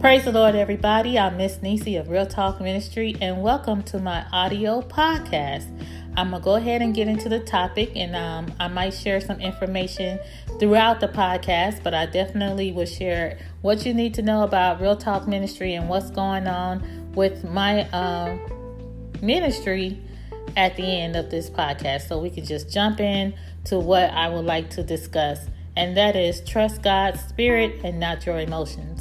Praise the Lord, everybody. I'm Miss Nisi of Real Talk Ministry, and welcome to my audio podcast. I'm gonna go ahead and get into the topic, and um, I might share some information throughout the podcast, but I definitely will share what you need to know about Real Talk Ministry and what's going on with my uh, ministry at the end of this podcast, so we can just jump in to what I would like to discuss, and that is trust God's spirit and not your emotions.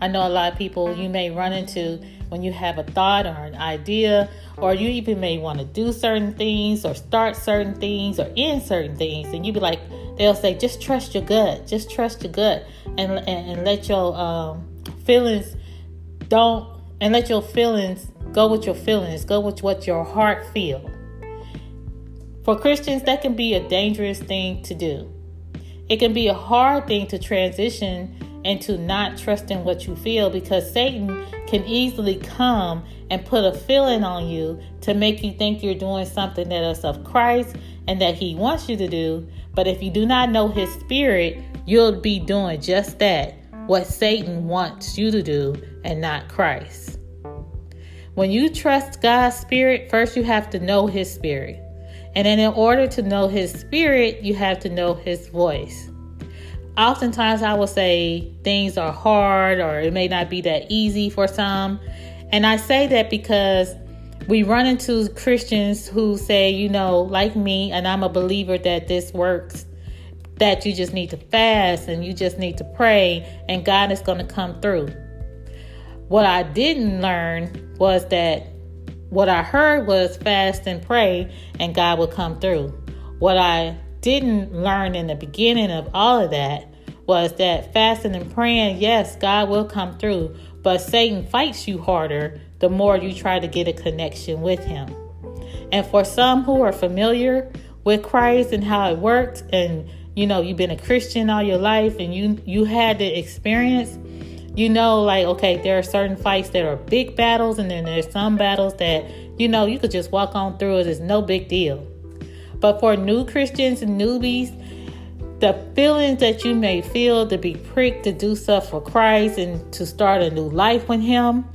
I know a lot of people you may run into when you have a thought or an idea, or you even may want to do certain things or start certain things or end certain things, and you be like, they'll say, just trust your gut, just trust your gut, and and, and let your um, feelings don't, and let your feelings go with your feelings, go with what your heart feel. For Christians, that can be a dangerous thing to do. It can be a hard thing to transition and to not trusting what you feel because Satan can easily come and put a feeling on you to make you think you're doing something that is of Christ and that he wants you to do. But if you do not know his spirit, you'll be doing just that, what Satan wants you to do and not Christ. When you trust God's spirit, first you have to know his spirit. And then in order to know his spirit, you have to know his voice oftentimes I will say things are hard or it may not be that easy for some. And I say that because we run into Christians who say, you know, like me, and I'm a believer that this works, that you just need to fast and you just need to pray and God is going to come through. What I didn't learn was that what I heard was fast and pray and God will come through. What I didn't learn in the beginning of all of that was that fasting and praying, yes, God will come through, but Satan fights you harder the more you try to get a connection with him. And for some who are familiar with Christ and how it works, and you know, you've been a Christian all your life and you you had the experience, you know, like, okay, there are certain fights that are big battles, and then there's some battles that, you know, you could just walk on through it. It's no big deal. But for new Christians and newbies, the feelings that you may feel to be pricked to do stuff for Christ and to start a new life with Him,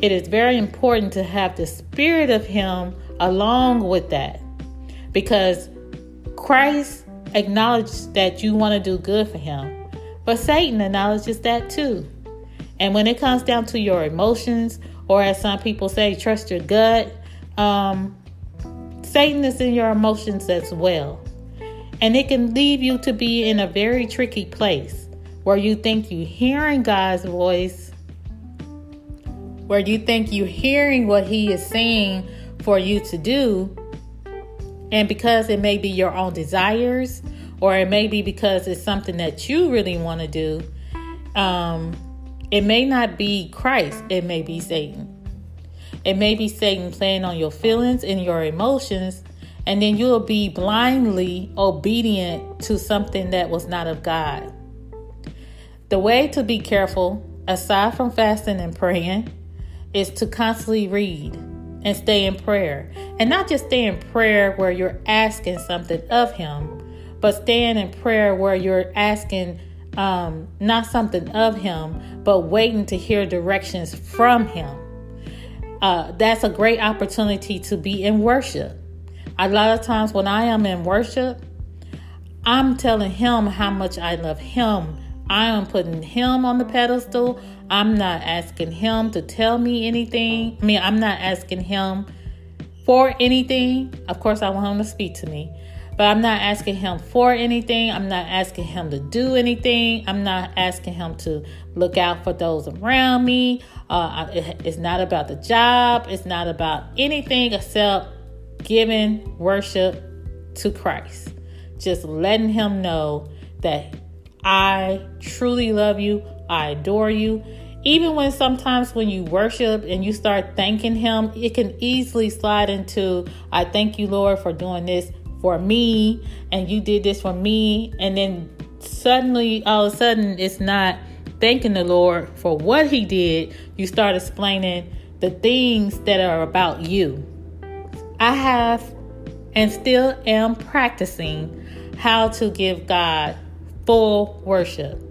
it is very important to have the Spirit of Him along with that because Christ acknowledges that you want to do good for Him, but Satan acknowledges that too. And when it comes down to your emotions, or as some people say, trust your gut, um, Satan is in your emotions as well. And it can leave you to be in a very tricky place where you think you're hearing God's voice, where you think you're hearing what He is saying for you to do. And because it may be your own desires, or it may be because it's something that you really want to do, um, it may not be Christ, it may be Satan. It may be Satan playing on your feelings and your emotions and then you'll be blindly obedient to something that was not of God. The way to be careful, aside from fasting and praying, is to constantly read and stay in prayer. And not just stay in prayer where you're asking something of Him, but staying in prayer where you're asking um, not something of Him, but waiting to hear directions from Him. Uh, that's a great opportunity to be in worship. A lot of times when I am in worship, I'm telling him how much I love him. I am putting him on the pedestal. I'm not asking him to tell me anything. I mean, I'm not asking him for anything. Of course, I want him to speak to me, but I'm not asking him for anything. I'm not asking him to do anything. I'm not asking him to look out for those around me. Uh, it's not about the job. It's not about anything except giving worship to Christ. Just letting Him know that I truly love you, I adore you. Even when sometimes when you worship and you start thanking Him, it can easily slide into, I thank you, Lord, for doing this for me, and you did this for me. And then suddenly, all of a sudden, it's not thanking the Lord for what He did. You start explaining the things that are about you. I have and still am practicing how to give God full worship.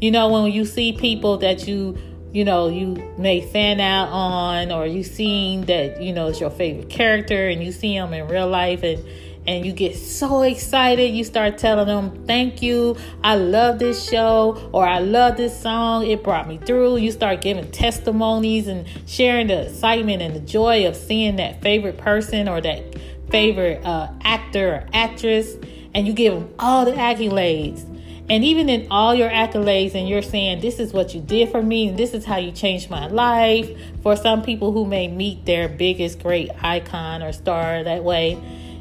You know, when you see people that you you know you may fan out on or you seen that you know it's your favorite character and you see them in real life and and you get so excited you start telling them thank you. I love this show or i love this song. It brought me through. You start giving testimonies and sharing the excitement and the joy of seeing that favorite person or that favorite uh, actor or actress and you give them all the accolades. And even in all your accolades, and you're saying, This is what you did for me, and this is how you changed my life. For some people who may meet their biggest great icon or star that way,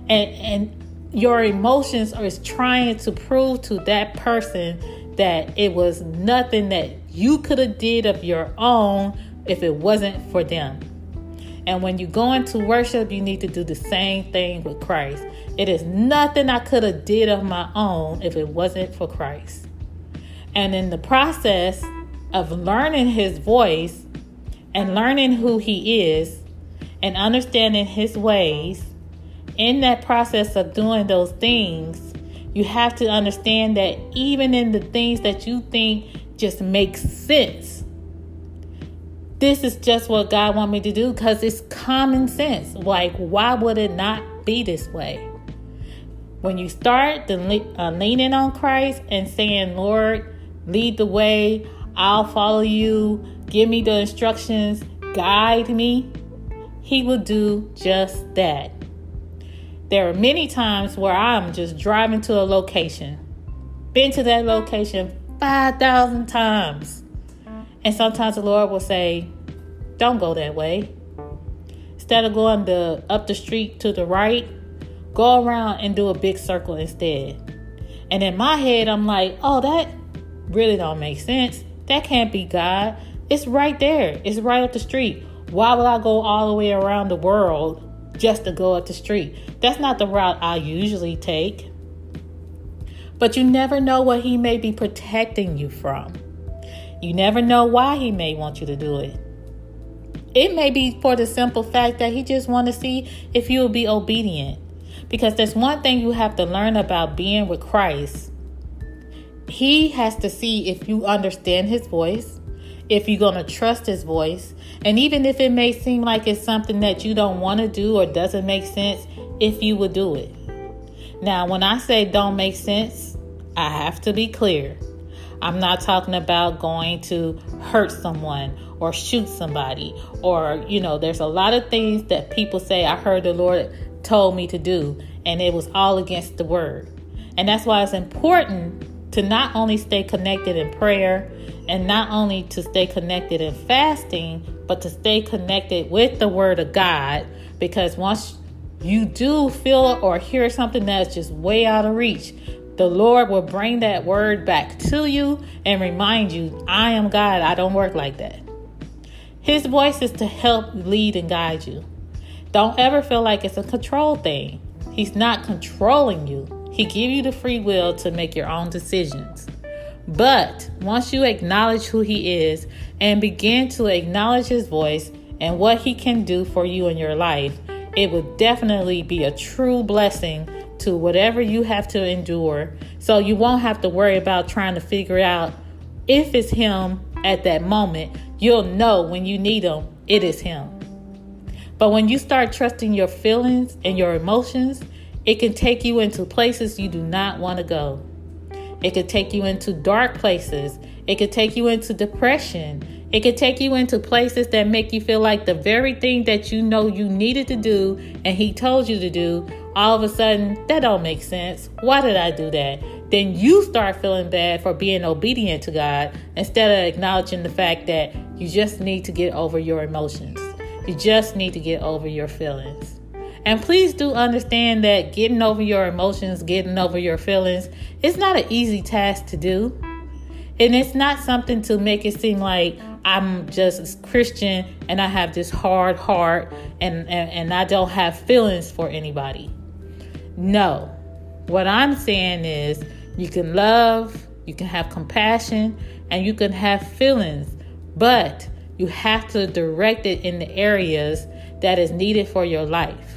and, and your emotions are trying to prove to that person that it was nothing that you could have did of your own if it wasn't for them. And when you go into worship, you need to do the same thing with Christ. It is nothing I could have did of my own if it wasn't for Christ. And in the process of learning his voice and learning who he is and understanding his ways, in that process of doing those things, you have to understand that even in the things that you think just make sense, this is just what God want me to do because it's common sense. Like, why would it not be this way? When you start uh, leaning on Christ and saying, Lord, lead the way, I'll follow you, give me the instructions, guide me, He will do just that. There are many times where I'm just driving to a location, been to that location 5,000 times and sometimes the Lord will say, Don't go that way. Instead of going the up the street to the right, go around and do a big circle instead. And in my head, I'm like, oh, that really don't make sense. That can't be God. It's right there. It's right up the street. Why would I go all the way around the world just to go up the street? That's not the route I usually take. But you never know what he may be protecting you from. You never know why he may want you to do it. It may be for the simple fact that he just want to see if you will be obedient. Because there's one thing you have to learn about being with Christ. He has to see if you understand his voice, if you're going to trust his voice, and even if it may seem like it's something that you don't want to do or doesn't make sense, if you would do it. Now, when I say don't make sense, I have to be clear. I'm not talking about going to hurt someone or shoot somebody or, you know, there's a lot of things that people say, I heard the Lord told me to do, and it was all against the word. And that's why it's important to not only stay connected in prayer and not only to stay connected in fasting, but to stay connected with the word of God because once you do feel or hear something that's just way out of reach, the Lord will bring that word back to you and remind you, I am God. I don't work like that. His voice is to help lead and guide you. Don't ever feel like it's a control thing. He's not controlling you. He give you the free will to make your own decisions. But once you acknowledge who he is and begin to acknowledge his voice and what he can do for you in your life, it will definitely be a true blessing to whatever you have to endure. So you won't have to worry about trying to figure out if it's him at that moment. You'll know when you need him, it is him. But when you start trusting your feelings and your emotions, it can take you into places you do not want to go. It could take you into dark places. It could take you into depression. It could take you into places that make you feel like the very thing that you know you needed to do and he told you to do all of a sudden that don't make sense. Why did I do that? Then you start feeling bad for being obedient to God instead of acknowledging the fact that you just need to get over your emotions. You just need to get over your feelings. And please do understand that getting over your emotions, getting over your feelings, it's not an easy task to do. And it's not something to make it seem like I'm just a Christian and I have this hard heart and, and, and I don't have feelings for anybody. No. What I'm saying is you can love, you can have compassion, and you can have feelings, but you have to direct it in the areas that is needed for your life.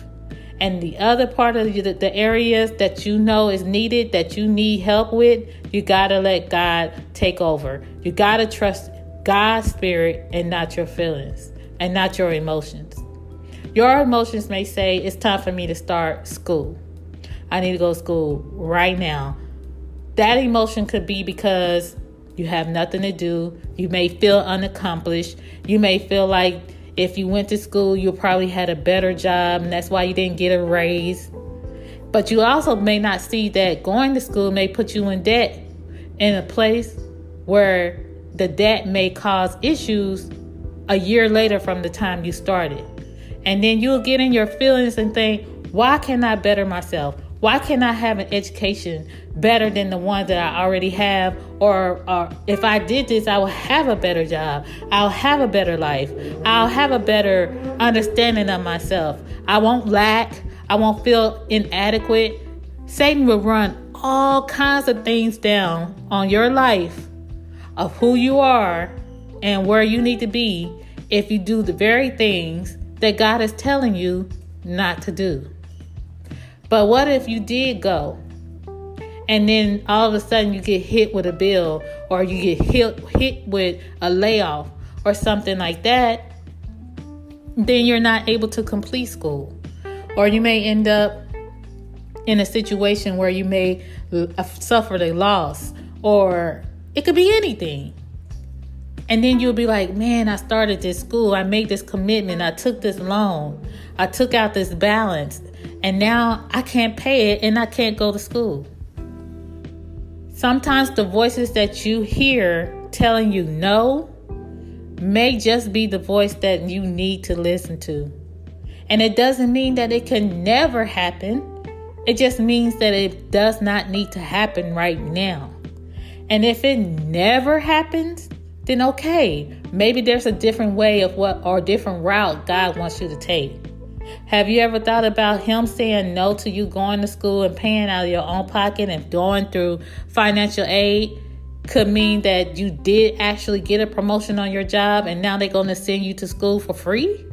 And the other part of the, the areas that you know is needed, that you need help with, you got to let God take over. You got to trust God's spirit and not your feelings and not your emotions. Your emotions may say, It's time for me to start school. I need to go to school right now. That emotion could be because you have nothing to do. You may feel unaccomplished. You may feel like if you went to school, you probably had a better job, and that's why you didn't get a raise. But you also may not see that going to school may put you in debt in a place where the debt may cause issues a year later from the time you started. And then you'll get in your feelings and think, why can't I better myself? Why can't I have an education better than the one that I already have? Or, or if I did this, I will have a better job. I'll have a better life. I'll have a better understanding of myself. I won't lack. I won't feel inadequate. Satan will run all kinds of things down on your life of who you are and where you need to be if you do the very things that God is telling you not to do. But what if you did go and then all of a sudden you get hit with a bill or you get hit, hit with a layoff or something like that? Then you're not able to complete school. Or you may end up in a situation where you may uh, suffer a loss or it could be anything. And then you'll be like, man, I started this school. I made this commitment. I took this loan. I took out this balance. And now I can't pay it and I can't go to school. Sometimes the voices that you hear telling you no may just be the voice that you need to listen to. And it doesn't mean that it can never happen. It just means that it does not need to happen right now. And if it never happens, then okay, maybe there's a different way of what or different route God wants you to take. Have you ever thought about him saying no to you going to school and paying out of your own pocket and going through financial aid? Could mean that you did actually get a promotion on your job and now they're going to send you to school for free?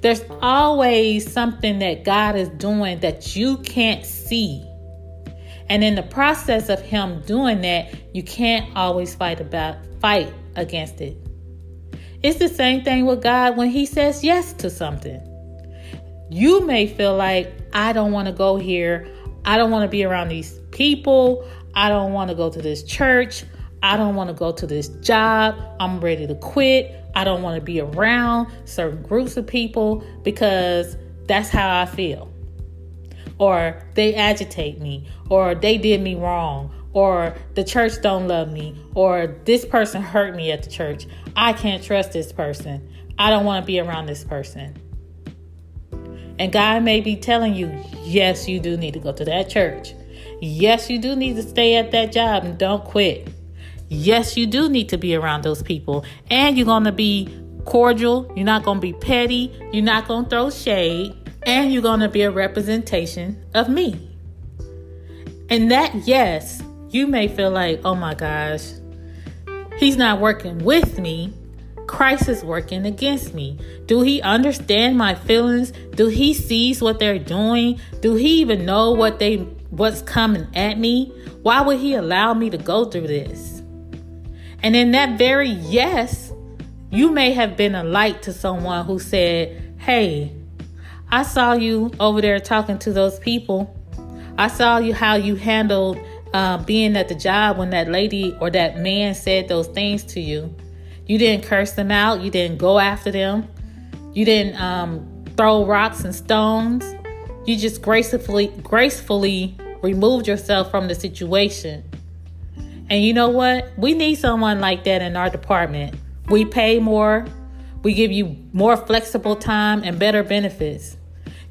There's always something that God is doing that you can't see. And in the process of him doing that, you can't always fight about fight against it. It's the same thing with God when he says yes to something. You may feel like, I don't want to go here. I don't want to be around these people. I don't want to go to this church. I don't want to go to this job. I'm ready to quit. I don't want to be around certain groups of people because that's how I feel. Or they agitate me, or they did me wrong, or the church don't love me, or this person hurt me at the church. I can't trust this person. I don't want to be around this person. And God may be telling you, yes, you do need to go to that church. Yes, you do need to stay at that job and don't quit. Yes, you do need to be around those people. And you're going to be cordial. You're not going to be petty. You're not going to throw shade. And you're going to be a representation of me. And that, yes, you may feel like, oh my gosh, he's not working with me. Christ is working against me? Do he understand my feelings? Do he sees what they're doing? Do he even know what they what's coming at me? Why would he allow me to go through this? And in that very yes, you may have been a light to someone who said, "Hey, I saw you over there talking to those people. I saw you how you handled uh, being at the job when that lady or that man said those things to you. You didn't curse them out. You didn't go after them. You didn't um, throw rocks and stones. You just gracefully, gracefully removed yourself from the situation. And you know what? We need someone like that in our department. We pay more. We give you more flexible time and better benefits.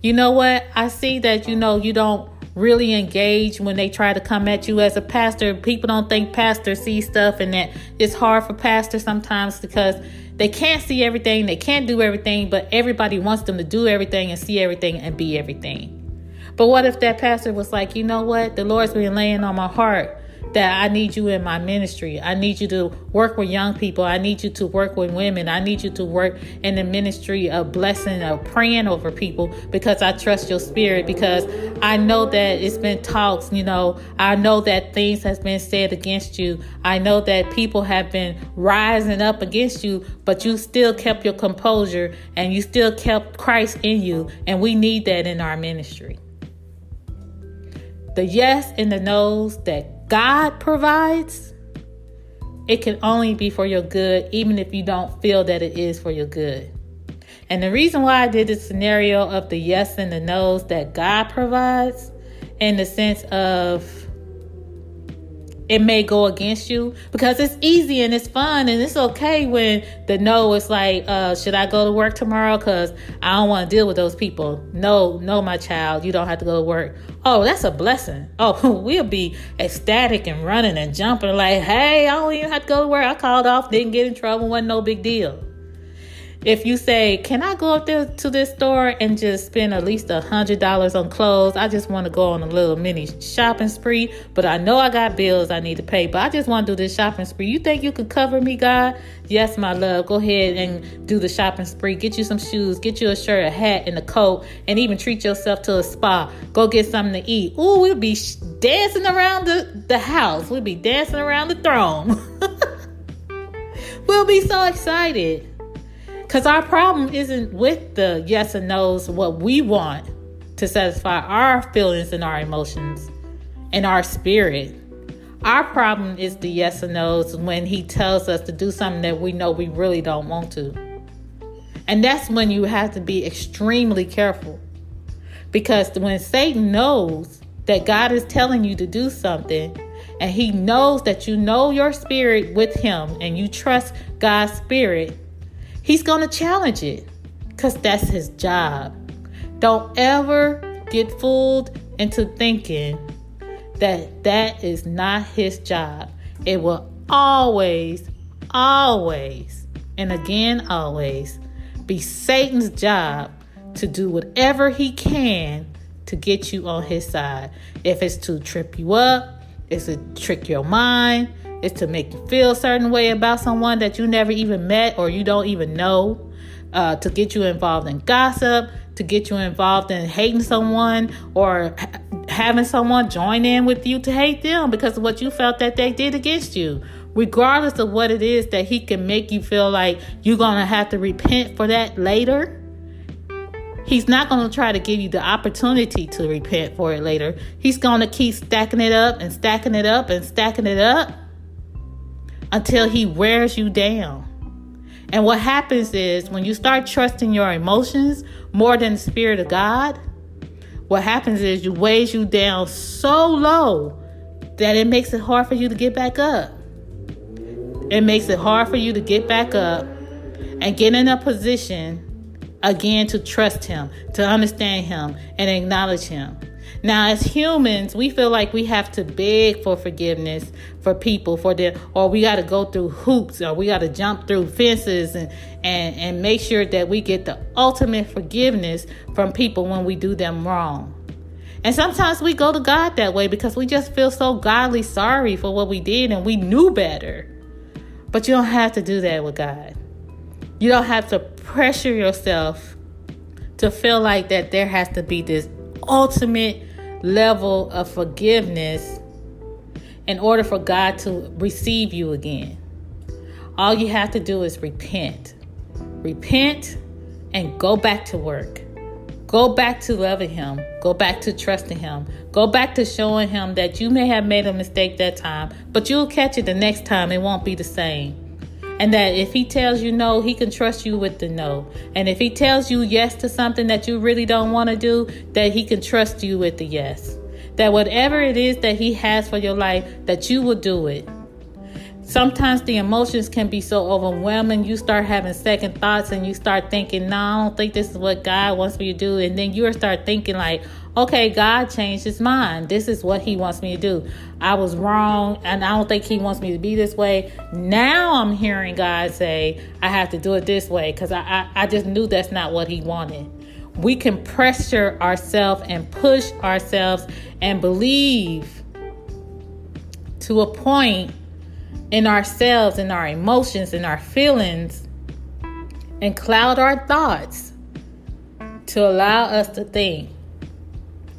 You know what? I see that you know you don't really engage when they try to come at you as a pastor. People don't think pastors see stuff and that it's hard for pastors sometimes because they can't see everything, they can't do everything, but everybody wants them to do everything and see everything and be everything. But what if that pastor was like, you know what? The Lord's been laying on my heart that I need you in my ministry. I need you to work with young people. I need you to work with women. I need you to work in the ministry of blessing, of praying over people because I trust your spirit. Because I know that it's been talks, you know, I know that things has been said against you. I know that people have been rising up against you, but you still kept your composure and you still kept Christ in you. And we need that in our ministry. The yes and the no's that God provides, it can only be for your good, even if you don't feel that it is for your good. And the reason why I did the scenario of the yes and the no's that God provides, in the sense of it may go against you because it's easy and it's fun and it's okay when the no is like, uh, should I go to work tomorrow? Because I don't want to deal with those people. No, no, my child, you don't have to go to work. Oh, that's a blessing. Oh, we'll be ecstatic and running and jumping like, hey, I don't even have to go to work. I called off, didn't get in trouble, wasn't no big deal if you say, Can I go up there to this store and just spend at least a hundred dollars on clothes? I just want to go on a little mini shopping spree, but I know I got bills I need to pay, but I just want to do this shopping spree. You think you could cover me, God? Yes, my love. Go ahead and do the shopping spree. Get you some shoes, get you a shirt, a hat, and a coat, and even treat yourself to a spa. Go get something to eat. Ooh, we'll be dancing around the, the house. We'll be dancing around the throne. we'll be so excited. Because our problem isn't with the yes and no's, what we want to satisfy our feelings and our emotions and our spirit. Our problem is the yes and no's when he tells us to do something that we know we really don't want to. And that's when you have to be extremely careful. Because when Satan knows that God is telling you to do something, and he knows that you know your spirit with him and you trust God's spirit, He's going to challenge it because that's his job. Don't ever get fooled into thinking that that is not his job. It will always, always, and again, always be Satan's job to do whatever he can to get you on his side. If it's to trip you up, it's to trick your mind, is to make you feel a certain way about someone that you never even met or you don't even know, uh, to get you involved in gossip, to get you involved in hating someone or ha- having someone join in with you to hate them because of what you felt that they did against you. Regardless of what it is that he can make you feel like you're going to have to repent for that later. He's not going to try to give you the opportunity to repent for it later. He's going to keep stacking it up and stacking it up and stacking it up until he wears you down. And what happens is when you start trusting your emotions more than the Spirit of God, what happens is you weighs you down so low that it makes it hard for you to get back up. It makes it hard for you to get back up and get in a position again to trust Him, to understand Him, and acknowledge Him. Now, as humans, we feel like we have to beg for forgiveness for people for their, or we got to go through hoops, or we got to jump through fences and and and make sure that we get the ultimate forgiveness from people when we do them wrong. And sometimes we go to God that way because we just feel so godly sorry for what we did and we knew better. But you don't have to do that with God. You don't have to pressure yourself to feel like that there has to be this ultimate level of forgiveness in order for God to receive you again. All you have to do is repent. Repent and go back to work. Go back to loving Him. Go back to trusting Him. Go back to showing Him that you may have made a mistake that time, but you'll catch it the next time. It won't be the same. And that if he tells you no, he can trust you with the no. And if he tells you yes to something that you really don't want to do, that he can trust you with the yes. That whatever it is that he has for your life, that you will do it. Sometimes the emotions can be so overwhelming, you start having second thoughts and you start thinking, no, I don't think this is what God wants me to do. And then you start thinking, like, okay, God changed his mind. This is what he wants me to do. I was wrong and I don't think he wants me to be this way. Now I'm hearing God say, I have to do it this way because I, I, I just knew that's not what he wanted. We can pressure ourselves and push ourselves and believe to a point in ourselves, in our emotions, in our feelings, and cloud our thoughts to allow us to think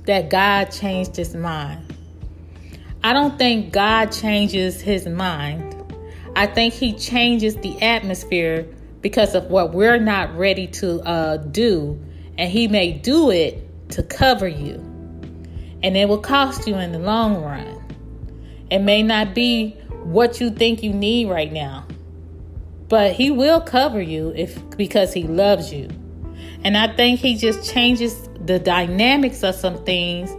that God changed his mind. I don't think God changes his mind. I think he changes the atmosphere because of what we're not ready to uh, do, and he may do it to cover you. And it will cost you in the long run. It may not be what you think you need right now, but he will cover you if because he loves you. And I think he just changes the dynamics of some things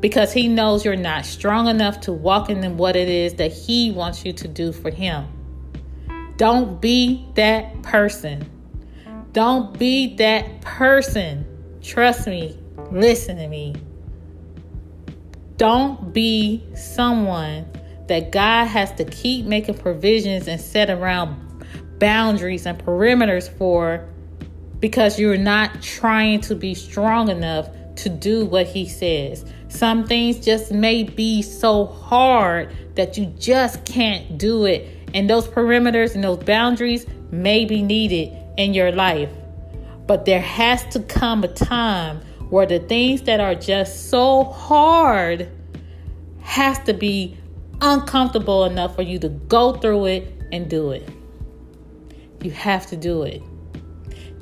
because he knows you're not strong enough to walk in what it is that he wants you to do for him. Don't be that person. Don't be that person. Trust me. Listen to me. Don't be someone that God has to keep making provisions and set around boundaries and perimeters for because you're not trying to be strong enough to do what He says. Some things just may be so hard that you just can't do it. And those perimeters and those boundaries may be needed in your life. But there has to come a time where the things that are just so hard has to be uncomfortable enough for you to go through it and do it. You have to do it.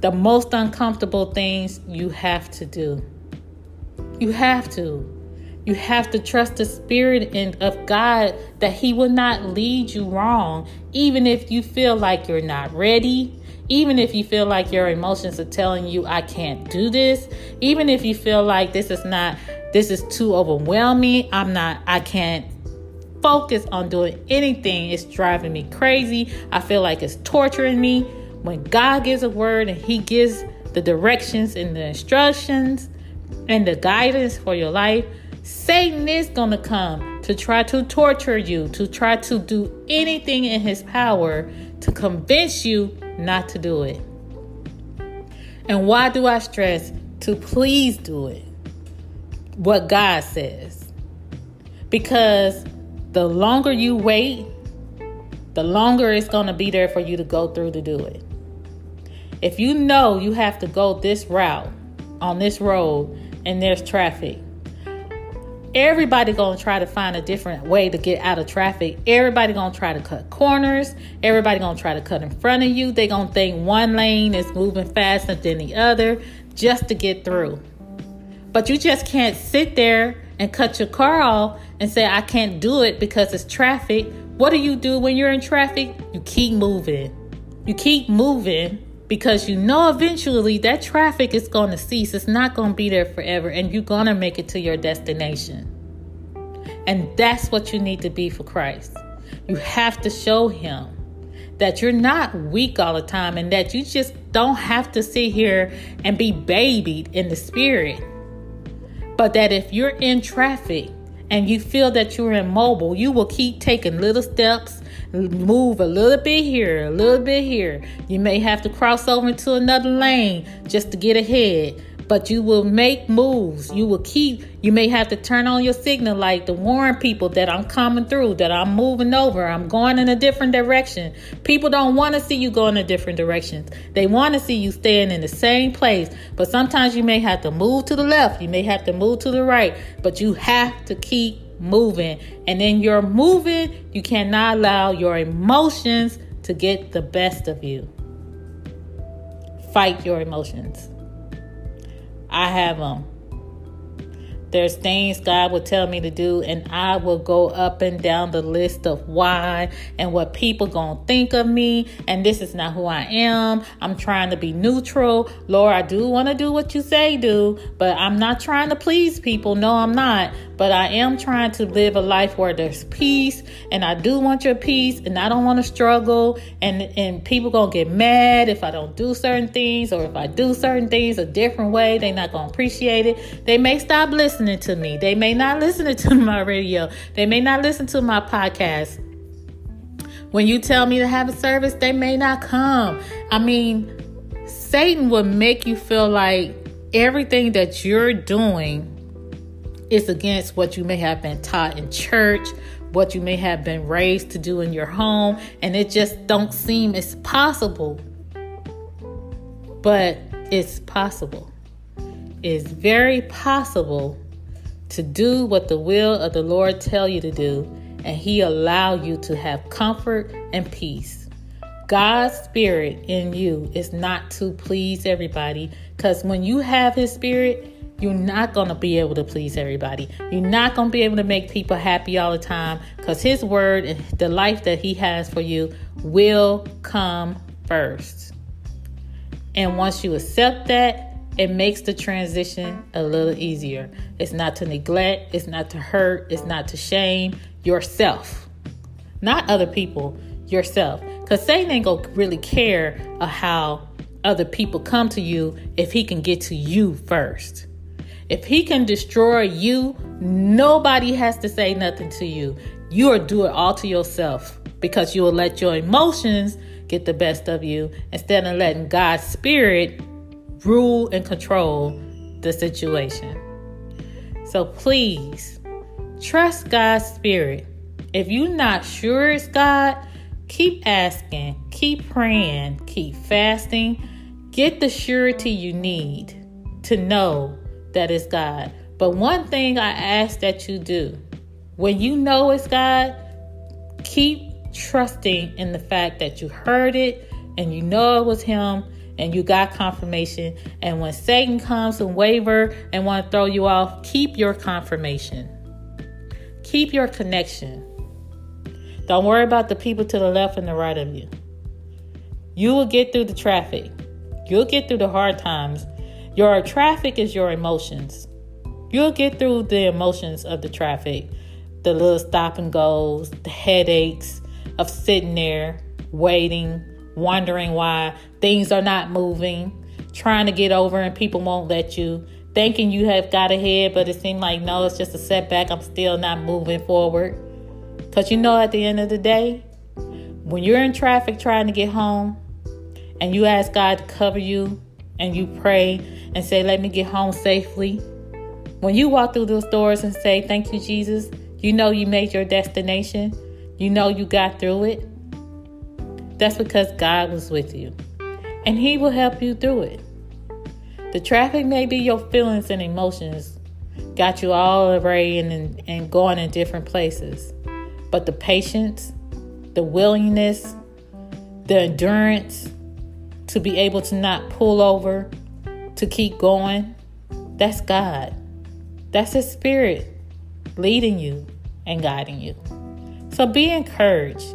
The most uncomfortable things you have to do. You have to. You have to trust the spirit in, of God that He will not lead you wrong, even if you feel like you're not ready, even if you feel like your emotions are telling you, I can't do this, even if you feel like this is not, this is too overwhelming, I'm not, I can't focus on doing anything. It's driving me crazy. I feel like it's torturing me. When God gives a word and He gives the directions and the instructions and the guidance for your life, Satan is going to come to try to torture you, to try to do anything in his power to convince you not to do it. And why do I stress to please do it? What God says. Because the longer you wait, the longer it's going to be there for you to go through to do it. If you know you have to go this route on this road and there's traffic, everybody gonna try to find a different way to get out of traffic. Everybody gonna try to cut corners. Everybody gonna try to cut in front of you. They gonna think one lane is moving faster than the other just to get through. But you just can't sit there and cut your car off and say i can't do it because it's traffic. What do you do when you're in traffic? You keep moving. You keep moving because you know eventually that traffic is going to cease. It's not going to be there forever, and you're going to make it to your destination. And that's what you need to be for Christ. You have to show Him that you're not weak all the time and that you just don't have to sit here and be babied in the spirit. But that if you're in traffic and you feel that you're immobile, you will keep taking little steps move a little bit here, a little bit here. You may have to cross over into another lane just to get ahead, but you will make moves. You will keep, you may have to turn on your signal light to warn people that I'm coming through, that I'm moving over, I'm going in a different direction. People don't want to see you going in different directions. They want to see you staying in the same place, but sometimes you may have to move to the left, you may have to move to the right, but you have to keep moving. And in your moving, you cannot allow your emotions to get the best of you. Fight your emotions. I have them. There's things God will tell me to do, and I will go up and down the list of why and what people gonna think of me. And this is not who I am. I'm trying to be neutral. Lord, I do want to do what you say do, but I'm not trying to please people. No, I'm not. But I am trying to live a life where there's peace, and I do want your peace, and I don't want to struggle. And and people gonna get mad if I don't do certain things, or if I do certain things a different way. They're not gonna appreciate it. They may stop listening to me. They may not listen to my radio. They may not listen to my podcast. When you tell me to have a service, they may not come. I mean, Satan will make you feel like everything that you're doing is against what you may have been taught in church, what you may have been raised to do in your home and it just don't seem it's possible. But it's possible. It's very possible to do what the will of the lord tell you to do and he allow you to have comfort and peace. God's spirit in you is not to please everybody because when you have his spirit you're not going to be able to please everybody. You're not going to be able to make people happy all the time because His word and the life that He has for you will come first. And once you accept that, it makes the transition a little easier. It's not to neglect, it's not to hurt, it's not to shame yourself, not other people, yourself. Because Satan ain't going to really care how other people come to you if he can get to you first. If he can destroy you, nobody has to say nothing to you. You are do it all to yourself because you will let your emotions get the best of you instead of letting God's spirit rule and control the situation. So please trust God's spirit. If you're not sure it's God, keep asking, keep praying, keep fasting. Get the surety you need to know that is God. But one thing I ask that you do when you know it's God, keep trusting in the fact that you heard it and you know it was Him and you got confirmation. And when Satan comes and waver and want to throw you off, keep your confirmation. Keep your connection. Don't worry about the people to the left and the right of you. You will get through the traffic. You'll get through the hard times your traffic is your emotions. You'll get through the emotions of the traffic, the little stop and goes, the headaches of sitting there, waiting, wondering why things are not moving, trying to get over and people won't let you, thinking you have got ahead, but it seems like no, it's just a setback. I'm still not moving forward. Because you know, at the end of the day, when you're in traffic trying to get home and you ask God to cover you and you pray and say, Let me get home safely. When you walk through those doors and say, Thank you, Jesus, you know you made your destination. You know you got through it. That's because God was with you. And He will help you through it. The traffic may be your feelings and emotions, got you all arrayed and, and going in different places. But the patience, the willingness, the endurance, to be able to not pull over, to keep going, that's God. That's His Spirit leading you and guiding you. So be encouraged.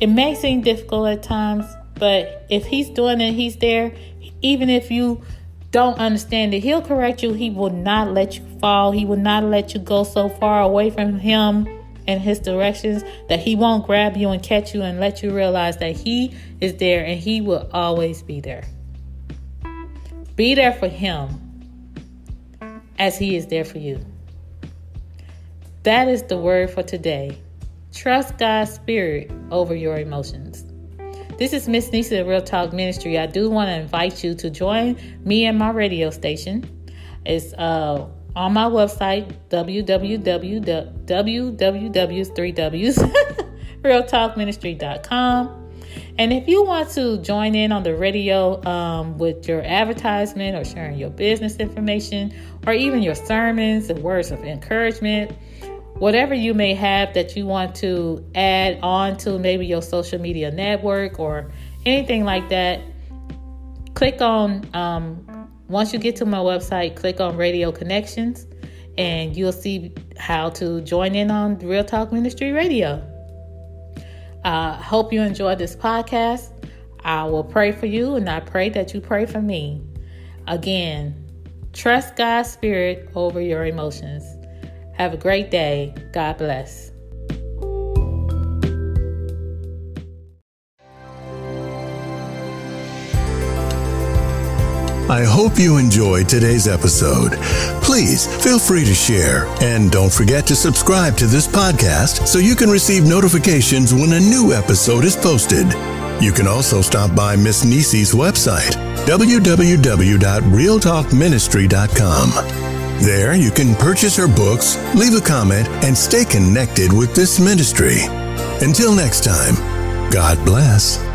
It may seem difficult at times, but if He's doing it, He's there. Even if you don't understand it, He'll correct you. He will not let you fall, He will not let you go so far away from Him in his directions that he won't grab you and catch you and let you realize that he is there and he will always be there. Be there for him as he is there for you. That is the word for today. Trust God's spirit over your emotions. This is Miss Nisa of Real Talk Ministry. I do want to invite you to join me and my radio station. It's uh on my website, www.www3ws, realtalkministry.com. And if you want to join in on the radio um, with your advertisement or sharing your business information or even your sermons and words of encouragement, whatever you may have that you want to add on to maybe your social media network or anything like that, click on um, once you get to my website, click on Radio Connections and you'll see how to join in on Real Talk Ministry Radio. I uh, hope you enjoyed this podcast. I will pray for you and I pray that you pray for me. Again, trust God's Spirit over your emotions. Have a great day. God bless. I hope you enjoyed today's episode. Please feel free to share and don't forget to subscribe to this podcast so you can receive notifications when a new episode is posted. You can also stop by Miss Nisi's website, www.realtalkministry.com. There, you can purchase her books, leave a comment, and stay connected with this ministry. Until next time, God bless.